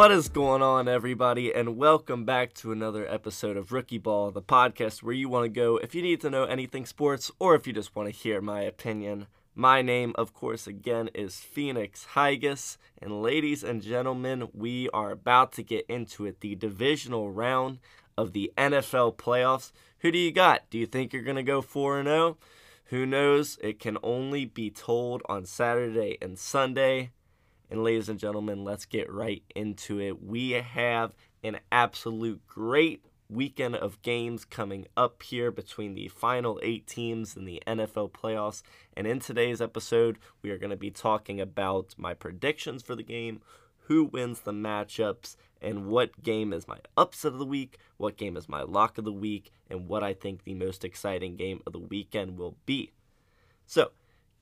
What is going on, everybody, and welcome back to another episode of Rookie Ball, the podcast where you want to go if you need to know anything sports or if you just want to hear my opinion. My name, of course, again is Phoenix Higas, and ladies and gentlemen, we are about to get into it the divisional round of the NFL playoffs. Who do you got? Do you think you're going to go 4 0? Who knows? It can only be told on Saturday and Sunday. And ladies and gentlemen, let's get right into it. We have an absolute great weekend of games coming up here between the final eight teams in the NFL playoffs. And in today's episode, we are going to be talking about my predictions for the game, who wins the matchups, and what game is my upset of the week, what game is my lock of the week, and what I think the most exciting game of the weekend will be. So,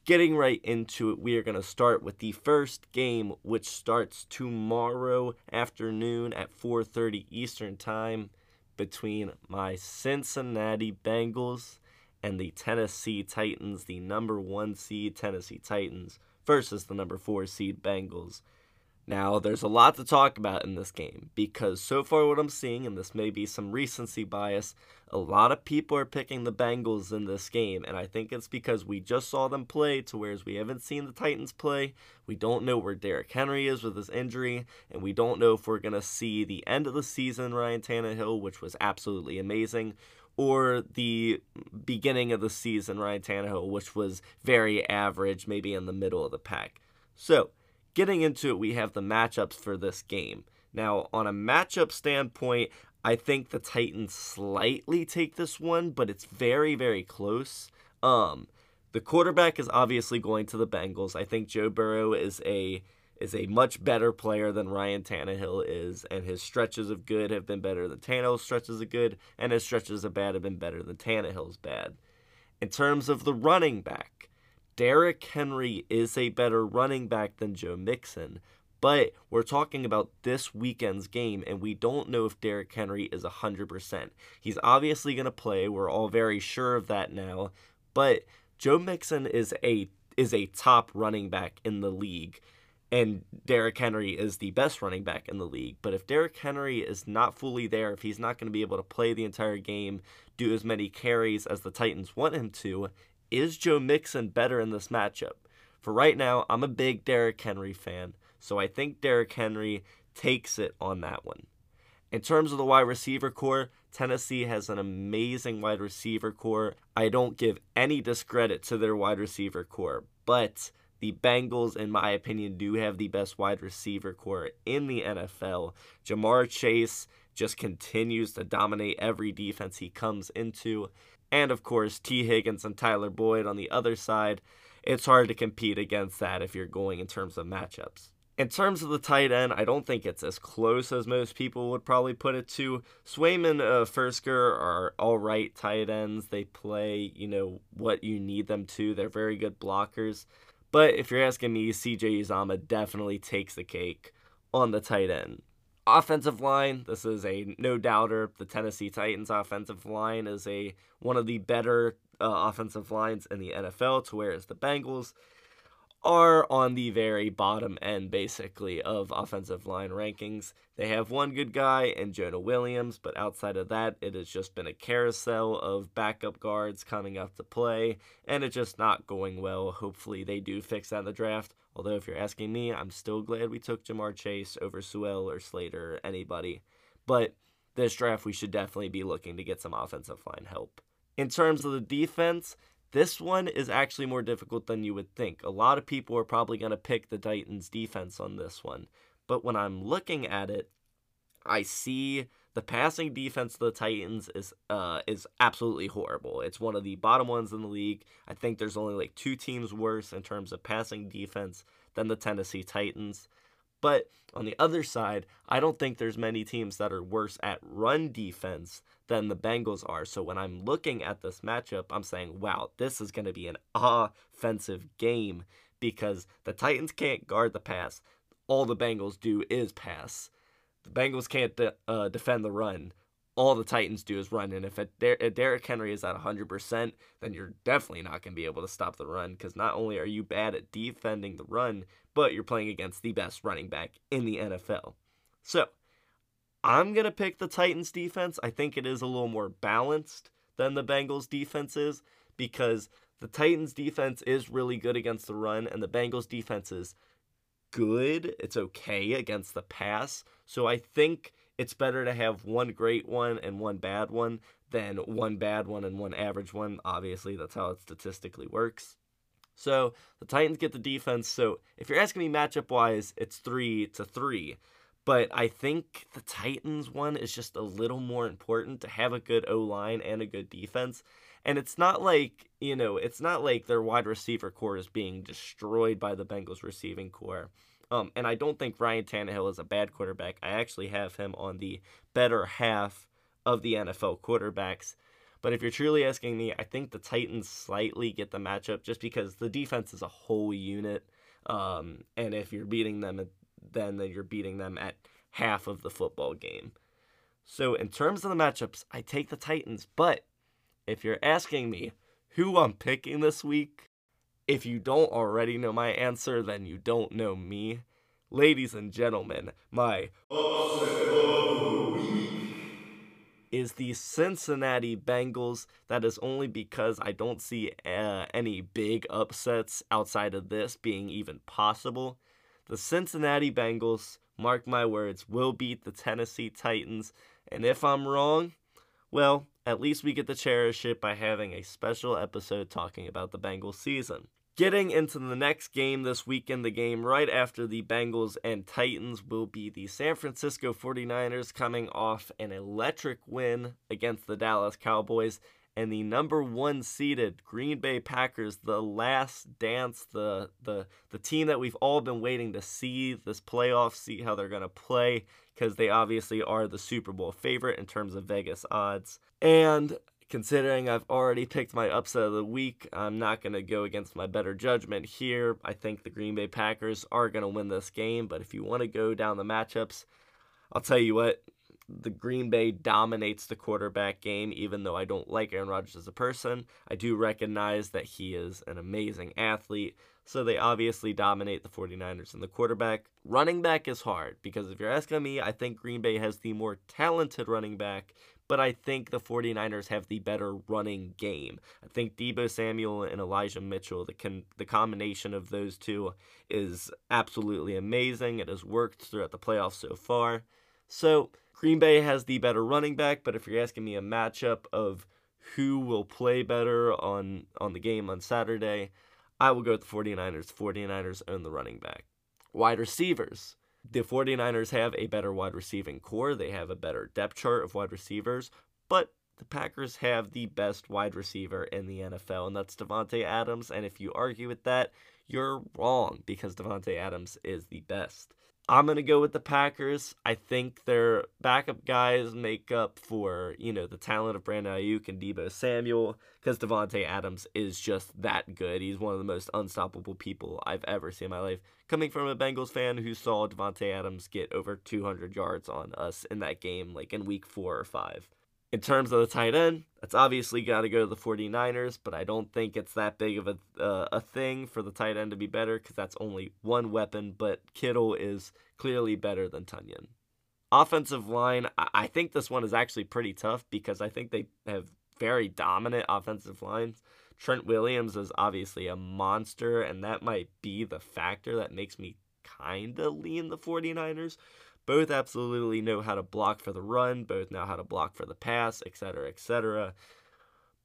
getting right into it, we are going to start with the first game which starts tomorrow afternoon at 4:30 Eastern Time between my Cincinnati Bengals and the Tennessee Titans, the number 1 seed Tennessee Titans versus the number 4 seed Bengals. Now, there's a lot to talk about in this game because so far, what I'm seeing, and this may be some recency bias, a lot of people are picking the Bengals in this game, and I think it's because we just saw them play to whereas we haven't seen the Titans play. We don't know where Derrick Henry is with his injury, and we don't know if we're going to see the end of the season Ryan Tannehill, which was absolutely amazing, or the beginning of the season Ryan Tannehill, which was very average, maybe in the middle of the pack. So, getting into it, we have the matchups for this game. Now, on a matchup standpoint, I think the Titans slightly take this one, but it's very, very close. Um, the quarterback is obviously going to the Bengals. I think Joe Burrow is a is a much better player than Ryan Tannehill is, and his stretches of good have been better than Tannehill's stretches of good, and his stretches of bad have been better than Tannehill's bad. In terms of the running back, Derrick Henry is a better running back than Joe Mixon, but we're talking about this weekend's game, and we don't know if Derrick Henry is 100%. He's obviously going to play. We're all very sure of that now. But Joe Mixon is a is a top running back in the league, and Derrick Henry is the best running back in the league. But if Derrick Henry is not fully there, if he's not going to be able to play the entire game, do as many carries as the Titans want him to, is Joe Mixon better in this matchup? For right now, I'm a big Derrick Henry fan, so I think Derrick Henry takes it on that one. In terms of the wide receiver core, Tennessee has an amazing wide receiver core. I don't give any discredit to their wide receiver core, but the Bengals, in my opinion, do have the best wide receiver core in the NFL. Ja'Marr Chase just continues to dominate every defense he comes into. And of course, Tee Higgins and Tyler Boyd on the other side. It's hard to compete against that if you're going in terms of matchups. In terms of the tight end, I don't think it's as close as most people would probably put it to. Swayman, uh, Firkser are all right tight ends. They play, you know, what you need them to. They're very good blockers. But if you're asking me, CJ Uzomah definitely takes the cake on the tight end. Offensive line, this is a no doubter. The Tennessee Titans offensive line is a one of the better uh, offensive lines in the NFL, to whereas the Bengals are on the very bottom end, basically, of offensive line rankings. They have one good guy in Jonah Williams, but outside of that, it has just been a carousel of backup guards coming up to play, and it's just not going well. Hopefully, they do fix that in the draft. Although, if you're asking me, I'm still glad we took Ja'Marr Chase over Sewell or Slater or anybody. But this draft, we should definitely be looking to get some offensive line help. In terms of the defense, this one is actually more difficult than you would think. A lot of people are probably going to pick the Titans defense on this one. But when I'm looking at it, I see the passing defense of the Titans is uh, is absolutely horrible. It's one of the bottom ones in the league. I think there's only like two teams worse in terms of passing defense than the Tennessee Titans. But on the other side, I don't think there's many teams that are worse at run defense than the Bengals are. So when I'm looking at this matchup, I'm saying, wow, this is going to be an offensive game because the Titans can't guard the pass. All the Bengals do is pass. The Bengals can't de- uh, defend the run. All the Titans do is run. And if, it, if Derrick Henry is at 100%, then you're definitely not going to be able to stop the run because not only are you bad at defending the run, but you're playing against the best running back in the NFL. So, I'm going to pick the Titans defense. I think it is a little more balanced than the Bengals defense is because the Titans defense is really good against the run and the Bengals defense is good. It's okay against the pass. So I think it's better to have one great one and one bad one than one bad one and one average one. Obviously, that's how it statistically works. So the Titans get the defense. So if you're asking me matchup wise, it's three to three. But I think the Titans one is just a little more important to have a good O line and a good defense. And it's not like, you know, it's not like their wide receiver core is being destroyed by the Bengals receiving core. Um, and I don't think Ryan Tannehill is a bad quarterback. I actually have him on the better half of the NFL quarterbacks. But if you're truly asking me, I think the Titans slightly get the matchup just because the defense is a whole unit. Um, and if you're beating them, then you're beating them at half of the football game. So in terms of the matchups, I take the Titans. But if you're asking me who I'm picking this week, if you don't already know my answer, then you don't know me. Ladies and gentlemen, my is the Cincinnati Bengals. That is only because I don't see uh, any big upsets outside of this being even possible. The Cincinnati Bengals, mark my words, will beat the Tennessee Titans. And if I'm wrong, well, at least we get to cherish it by having a special episode talking about the Bengals season. Getting into the next game this weekend, the game right after the Bengals and Titans will be the San Francisco 49ers coming off an electric win against the Dallas Cowboys and the number one seeded Green Bay Packers, the last dance, the the the team that we've all been waiting to see this playoff, see how they're gonna play, because they obviously are the Super Bowl favorite in terms of Vegas odds. And considering I've already picked my upset of the week, I'm not to go against my better judgment here. I think the Green Bay Packers are to win this game, but if you want to go down the matchups, I'll tell you what, the Green Bay dominates the quarterback game, even though I don't like Aaron Rodgers as a person. I do recognize that he is an amazing athlete, so they obviously dominate the 49ers in the quarterback. Running back is hard because if you're asking me, I think Green Bay has the more talented running back, but I think the 49ers have the better running game. I think Deebo Samuel and Elijah Mitchell, the con- the combination of those two is absolutely amazing. It has worked throughout the playoffs so far. So, Green Bay has the better running back, but if you're asking me a matchup of who will play better on on the game on Saturday, I will go with the 49ers. 49ers own the running back. Wide receivers the 49ers have a better wide receiving core. They have a better depth chart of wide receivers, but the Packers have the best wide receiver in the NFL, and that's Davante Adams. And if you argue with that, you're wrong because Davante Adams is the best. I'm going to go with the Packers. I think their backup guys make up for, you know, the talent of Brandon Aiyuk and Deebo Samuel because Davante Adams is just that good. He's one of the most unstoppable people I've ever seen in my life. Coming from a Bengals fan who saw Davante Adams get over 200 yards on us in that game, like in week four or five. In terms of the tight end, that's obviously got to go to the 49ers, but I don't think it's that big of a, uh, a thing for the tight end to be better because that's only one weapon, but Kittle is clearly better than Tonyan. Offensive line, I, I think this one is actually pretty tough because I think they have very dominant offensive lines. Trent Williams is obviously a monster, and that might be the factor that makes me kind of lean the 49ers. Both absolutely know how to block for the run, both know how to block for the pass, etc., etc.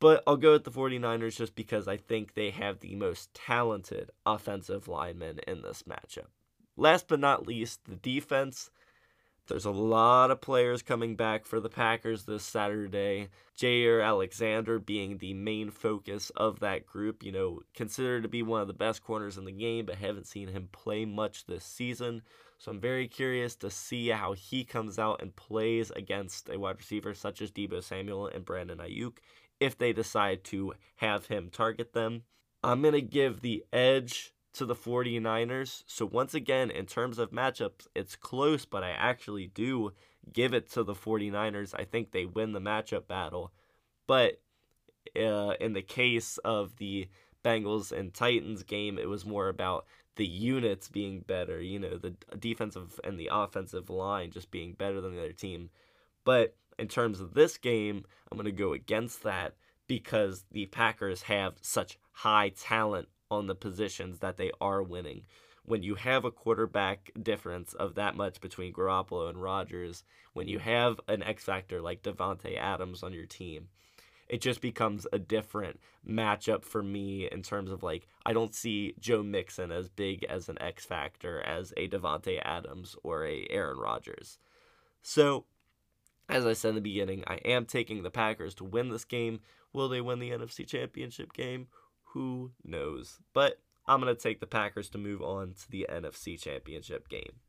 But I'll go with the 49ers just because I think they have the most talented offensive linemen in this matchup. Last but not least, the defense. There's a lot of players coming back for the Packers this Saturday. Jaire Alexander being the main focus of that group. You know, considered to be one of the best corners in the game, but haven't seen him play much this season. So I'm very curious to see how he comes out and plays against a wide receiver such as Deebo Samuel and Brandon Aiyuk if they decide to have him target them. I'm going to give the edge to the 49ers. So once again, in terms of matchups, it's close, but I actually do give it to the 49ers. I think they win the matchup battle. But uh, in the case of the Bengals and Titans game, it was more about the units being better, you know, the defensive and the offensive line just being better than the other team. But in terms of this game, I'm going to go against that because the Packers have such high talent on the positions that they are winning. When you have a quarterback difference of that much between Garoppolo and Rodgers, when you have an X factor like Davante Adams on your team, it just becomes a different matchup for me in terms of like I don't see Joe Mixon as big as an X factor as a Davante Adams or a Aaron Rodgers. So, as I said in the beginning, I am taking the Packers to win this game. Will they win the NFC Championship game? Who knows? But I'm going to take the Packers to move on to the NFC Championship game.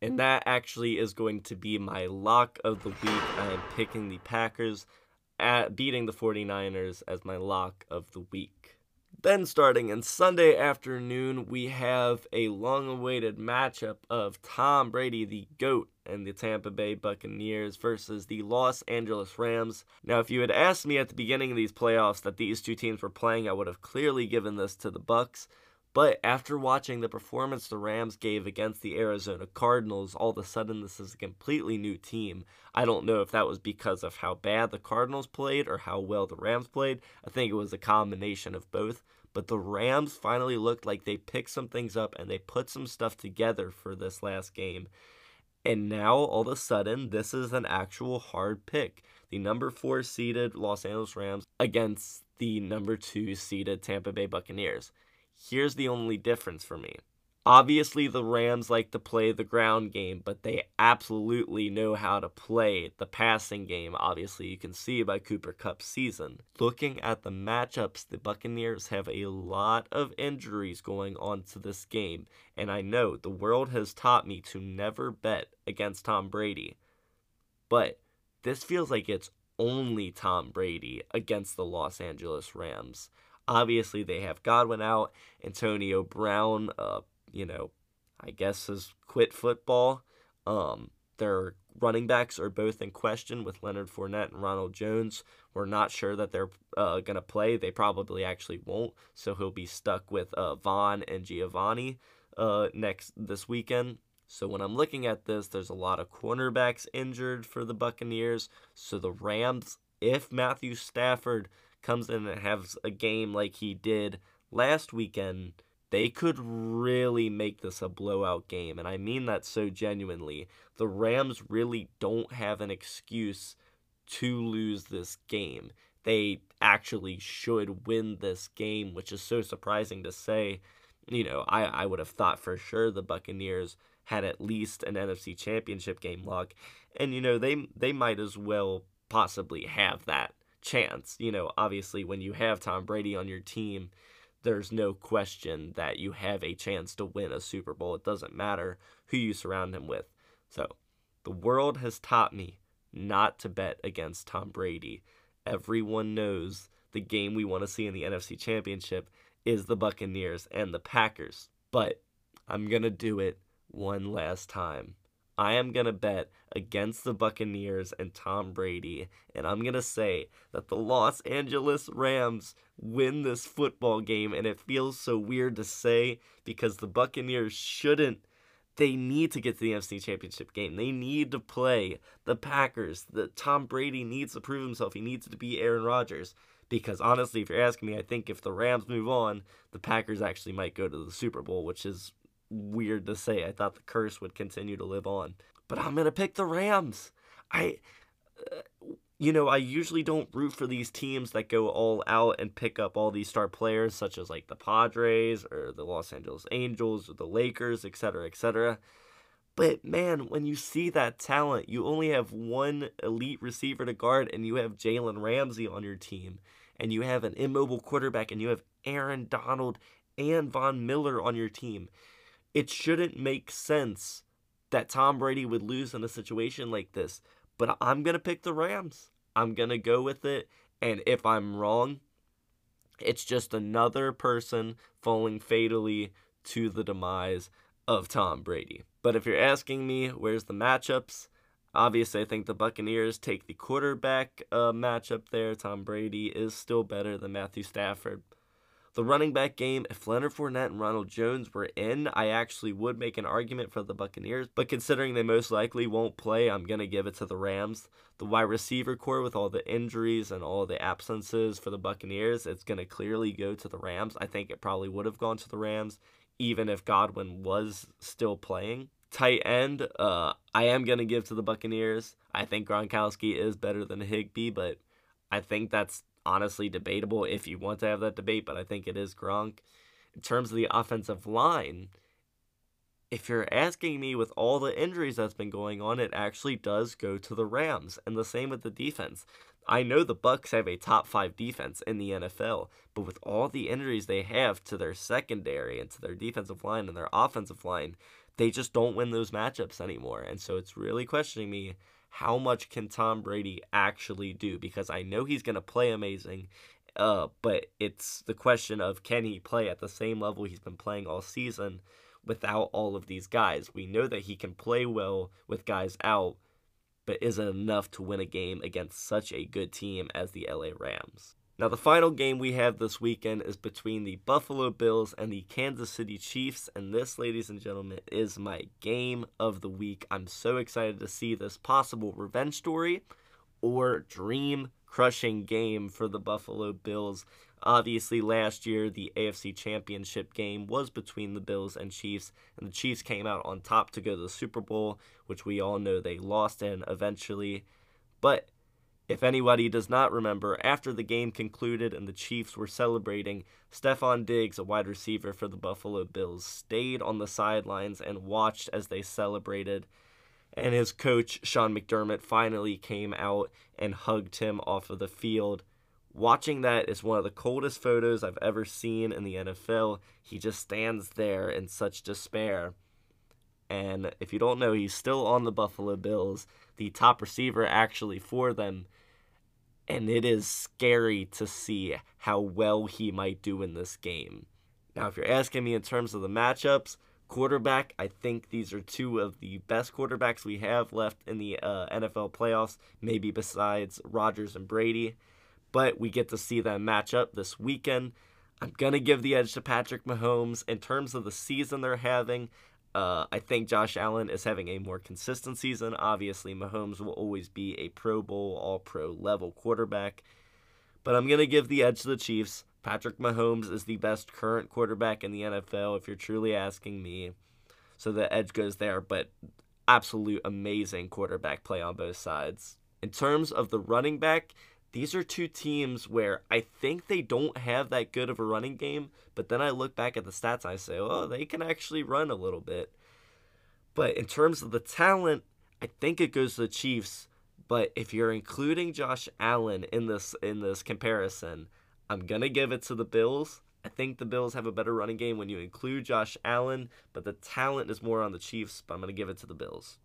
And that actually is going to be my lock of the week. I am picking the Packers at beating the 49ers as my lock of the week. Then, starting in Sunday afternoon, we have a long awaited matchup of Tom Brady, the GOAT, and the Tampa Bay Buccaneers versus the Los Angeles Rams. Now, if you had asked me at the beginning of these playoffs that these two teams were playing, I would have clearly given this to the Bucs. But after watching the performance the Rams gave against the Arizona Cardinals, all of a sudden this is a completely new team. I don't know if that was because of how bad the Cardinals played or how well the Rams played. I think it was a combination of both. But the Rams finally looked like they picked some things up and they put some stuff together for this last game. And now, all of a sudden, this is an actual hard pick. The number four seeded Los Angeles Rams against the number two seeded Tampa Bay Buccaneers. Here's the only difference for me. Obviously, the Rams like to play the ground game, but they absolutely know how to play the passing game. Obviously, you can see by Cooper Kupp's season. Looking at the matchups, the Buccaneers have a lot of injuries going on to this game, and I know the world has taught me to never bet against Tom Brady. But this feels like it's only Tom Brady against the Los Angeles Rams. Obviously, they have Godwin out. Antonio Brown, uh, you know, I guess has quit football. Um, their running backs are both in question with Leonard Fournette and Ronald Jones. We're not sure that they're uh, going to play. They probably actually won't. So he'll be stuck with uh, Vaughn and Giovani uh, next this weekend. So when I'm looking at this, there's a lot of cornerbacks injured for the Buccaneers. So the Rams, if Matthew Stafford comes in and has a game like he did last weekend, they could really make this a blowout game. And I mean that so genuinely. The Rams really don't have an excuse to lose this game. They actually should win this game, which is so surprising to say. You know, I, I would have thought for sure the Buccaneers had at least an NFC championship game lock. And, you know, they they might as well possibly have that chance. You know, obviously, when you have Tom Brady on your team, there's no question that you have a chance to win a Super Bowl. It doesn't matter who you surround him with. So, the world has taught me not to bet against Tom Brady. Everyone knows the game we want to see in the NFC Championship is the Buccaneers and the Packers. But I'm going to do it one last time. I am going to bet against the Buccaneers and Tom Brady, and I'm going to say that the Los Angeles Rams win this football game, and it feels so weird to say because the Buccaneers shouldn't. They need to get to the NFC Championship game. They need to play the Packers. The Tom Brady needs to prove himself. He needs to be Aaron Rodgers. Because honestly, if you're asking me, I think if the Rams move on, the Packers actually might go to the Super Bowl, which is weird to say. I thought the curse would continue to live on, but I'm gonna pick the Rams. I, uh, you know, I usually don't root for these teams that go all out and pick up all these star players, such as like the Padres or the Los Angeles Angels or the Lakers, etc., etc. But man, when you see that talent, you only have one elite receiver to guard, and you have Jalen Ramsey on your team, and you have an immobile quarterback, and you have Aaron Donald and Von Miller on your team it shouldn't make sense that Tom Brady would lose in a situation like this. But I'm going to pick the Rams. I'm going to go with it. And if I'm wrong, it's just another person falling fatally to the demise of Tom Brady. But if you're asking me, where's the matchups? Obviously, I think the Buccaneers take the quarterback uh, matchup there. Tom Brady is still better than Matthew Stafford. The running back game, if Leonard Fournette and Ronald Jones were in, I actually would make an argument for the Buccaneers. But considering they most likely won't play, I'm going to give it to the Rams. The wide receiver core, with all the injuries and all the absences for the Buccaneers, it's going to clearly go to the Rams. I think it probably would have gone to the Rams, even if Godwin was still playing. Tight end, uh, I am to give to the Buccaneers. I think Gronkowski is better than Higbee, but I think that's honestly debatable if you want to have that debate, but I think it is Gronk. In terms of the offensive line, if you're asking me with all the injuries that's been going on, it actually does go to the Rams. And the same with the defense. I know the Bucs have a top 5 defense in the NFL, but with all the injuries they have to their secondary and to their defensive line and their offensive line, they just don't win those matchups anymore. And so it's really questioning me how much can Tom Brady actually do? Because I know he's going to play amazing, uh, but it's the question of can he play at the same level he's been playing all season without all of these guys? We know that he can play well with guys out, but is it enough to win a game against such a good team as the LA Rams? Now, the final game we have this weekend is between the Buffalo Bills and the Kansas City Chiefs. And this, ladies and gentlemen, is my game of the week. I'm so excited to see this possible revenge story or dream crushing game for the Buffalo Bills. Obviously, last year, the AFC Championship game was between the Bills and Chiefs, and the Chiefs came out on top to go to the Super Bowl, which we all know they lost in eventually. But if anybody does not remember, after the game concluded and the Chiefs were celebrating, Stefon Diggs, a wide receiver for the Buffalo Bills, stayed on the sidelines and watched as they celebrated. And his coach, Sean McDermott, finally came out and hugged him off of the field. Watching that is one of the coldest photos I've ever seen in the NFL. He just stands there in such despair. And if you don't know, he's still on the Buffalo Bills, the top receiver actually for them and it is scary to see how well he might do in this game. Now, if you're asking me in terms of the matchups, quarterback, I think these are two of the best quarterbacks we have left in the uh, NFL playoffs, maybe besides Rodgers and Brady. But we get to see them match up this weekend. I'm going to give the edge to Patrick Mahomes. In terms of the season they're having, uh, I think Josh Allen is having a more consistent season. Obviously, Mahomes will always be a Pro Bowl, all pro level quarterback. But I'm going to give the edge to the Chiefs. Patrick Mahomes is the best current quarterback in the NFL, if you're truly asking me. So the edge goes there, but absolute amazing quarterback play on both sides. In terms of the running back, these are two teams where I think they don't have that good of a running game, but then I look back at the stats I say, oh, they can actually run a little bit. But in terms of the talent, I think it goes to the Chiefs. But if you're including Josh Allen in this in this comparison, I'm gonna give it to the Bills. I think the Bills have a better running game when you include Josh Allen, but the talent is more on the Chiefs, but I'm gonna give it to the Bills.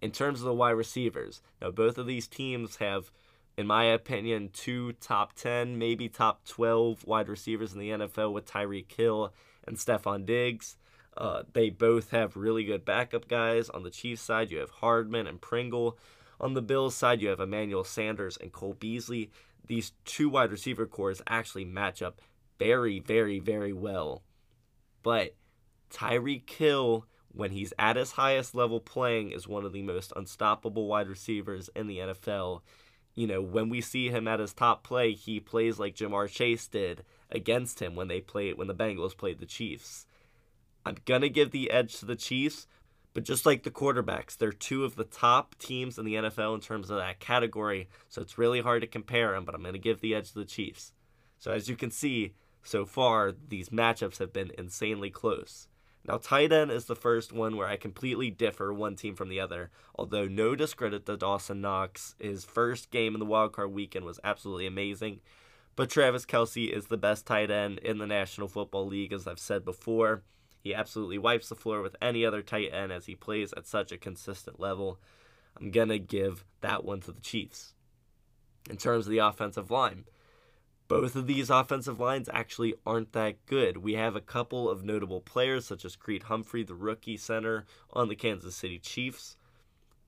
In terms of the wide receivers, now both of these teams have in my opinion, two top 10, maybe top 12 wide receivers in the NFL with Tyreek Hill and Stefon Diggs. Uh, they both have really good backup guys. On the Chiefs side, you have Hardman and Pringle. On the Bills side, you have Emmanuel Sanders and Cole Beasley. These two wide receiver cores actually match up very, very, very well. But Tyreek Hill, when he's at his highest level playing, is one of the most unstoppable wide receivers in the NFL you know, when we see him at his top play, he plays like Ja'Marr Chase did against him when they played when the Bengals played the Chiefs. I'm gonna give the edge to the Chiefs, but just like the quarterbacks, they're two of the top teams in the NFL in terms of that category, so it's really hard to compare them, but I'm gonna give the edge to the Chiefs. So as you can see, so far these matchups have been insanely close. Now, tight end is the first one where I completely differ one team from the other. Although, no discredit to Dawson Knox, his first game in the wildcard weekend was absolutely amazing. But Travis Kelce is the best tight end in the National Football League, as I've said before. He absolutely wipes the floor with any other tight end as he plays at such a consistent level. I'm going to give that one to the Chiefs. In terms of the offensive line, both of these offensive lines actually aren't that good. We have a couple of notable players, such as Creed Humphrey, the rookie center on the Kansas City Chiefs.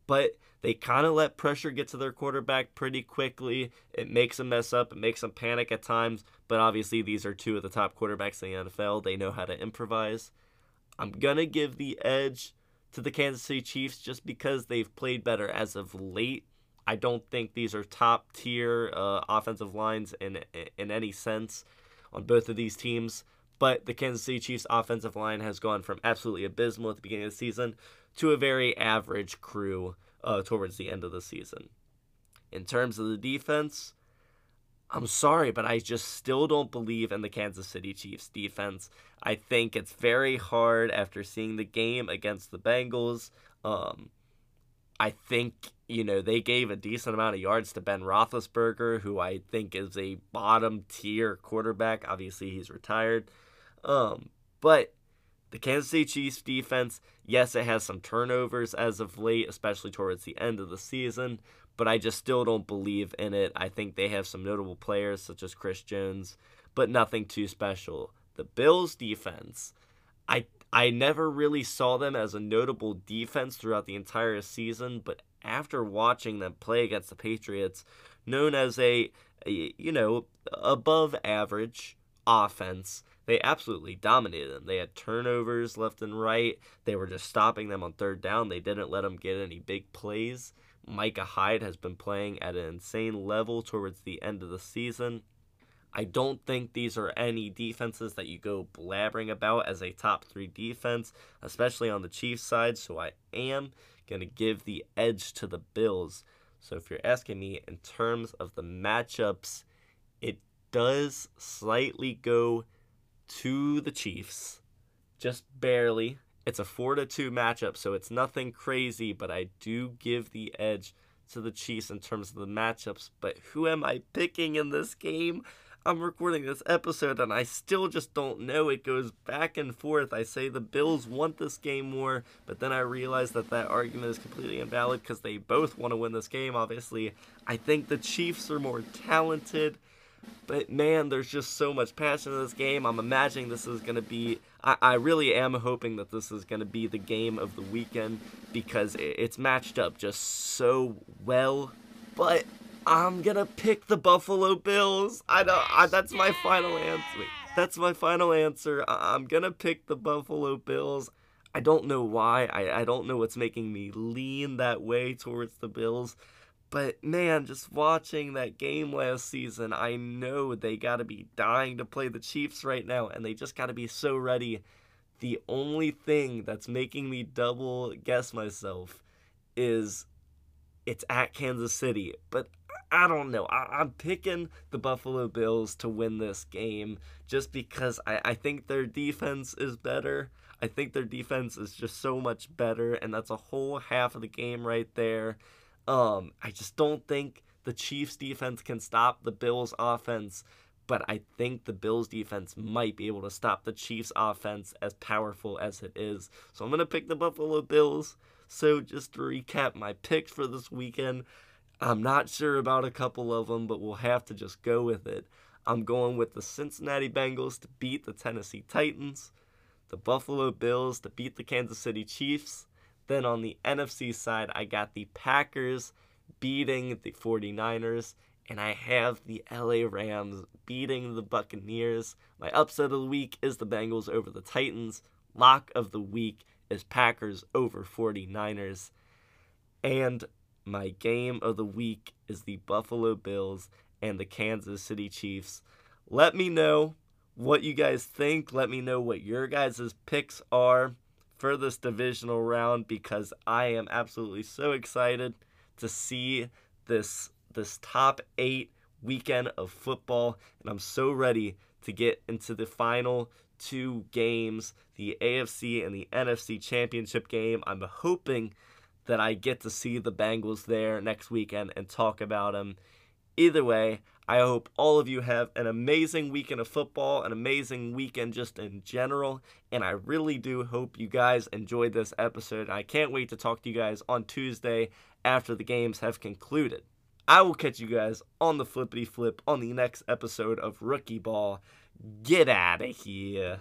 but they kind of let pressure get to their quarterback pretty quickly. It makes them mess up, it makes them panic at times, but obviously these are two of the top quarterbacks in the NFL. They know how to improvise. I'm going to give the edge to the Kansas City Chiefs just because they've played better as of late. I don't think these are top tier uh, offensive lines in in any sense on both of these teams. But the Kansas City Chiefs offensive line has gone from absolutely abysmal at the beginning of the season to a very average crew uh, towards the end of the season. In terms of the defense, I'm sorry, but I just still don't believe in the Kansas City Chiefs defense. I think it's very hard after seeing the game against the Bengals. Um, I think, you know, they gave a decent amount of yards to Ben Roethlisberger, who I think is a bottom tier quarterback. Obviously, he's retired. Um, but the Kansas City Chiefs defense, yes, it has some turnovers as of late, especially towards the end of the season, but I just still don't believe in it. I think they have some notable players such as Chris Jones, but nothing too special. The Bills defense, I I never really saw them as a notable defense throughout the entire season, but after watching them play against the Patriots, known as a, a you know, above average offense, they absolutely dominated them. They had turnovers left and right. They were just stopping them on third down. They didn't let them get any big plays. Micah Hyde has been playing at an insane level towards the end of the season. I don't think these are any defenses that you go blabbering about as a top three defense, especially on the Chiefs side. So I am going to give the edge to the Bills. So if you're asking me in terms of the matchups, it does slightly go to the Chiefs, just barely. It's a 4 to 2 matchup, so it's nothing crazy, but I do give the edge to the Chiefs in terms of the matchups. But who am I picking in this game? I'm recording this episode and I still just don't know. It goes back and forth. I say the Bills want this game more, but then I realize that that argument is completely invalid because they both want to win this game, obviously. I think the Chiefs are more talented. But man, there's just so much passion in this game. I'm imagining this is going to be. I, I really am hoping that this is going to be the game of the weekend because it's matched up just so well. But I'm gonna pick the Buffalo Bills. I know I, that's my final answer. That's my final answer. I, I'm gonna pick the Buffalo Bills. I don't know why. I, I don't know what's making me lean that way towards the Bills. But man, just watching that game last season, I know they got to be dying to play the Chiefs right now, and they just got to be so ready. The only thing that's making me double guess myself is it's at Kansas City. But I don't know. I, am picking the Buffalo Bills to win this game just because I, I think their defense is better. I think their defense is just so much better, and that's a whole half of the game right there. Um, I just don't think the Chiefs defense can stop the Bills offense, but I think the Bills defense might be able to stop the Chiefs offense as powerful as it is. So I'm going to pick the Buffalo Bills. So just to recap my picks for this weekend, I'm not sure about a couple of them, but we'll have to just go with it. I'm going with the Cincinnati Bengals to beat the Tennessee Titans, the Buffalo Bills to beat the Kansas City Chiefs, then on the NFC side, I got the Packers beating the 49ers, and I have the LA Rams beating the Buccaneers. My upset of the week is the Bengals over the Titans. Lock of the week is Packers over 49ers. And my game of the week is the Buffalo Bills and the Kansas City Chiefs. Let me know what you guys think. Let me know what your guys' picks are for this divisional round because I am absolutely so excited to see this this top 8 weekend of football and I'm so ready to get into the final two games, the AFC and the NFC championship game. I'm hoping that I get to see the Bengals there next weekend and talk about them. Either way, I hope all of you have an amazing weekend of football, an amazing weekend just in general, and I really do hope you guys enjoyed this episode. I can't wait to talk to you guys on Tuesday after the games have concluded. I will catch you guys on the flippity flip on the next episode of Rookie Ball. Get out of here.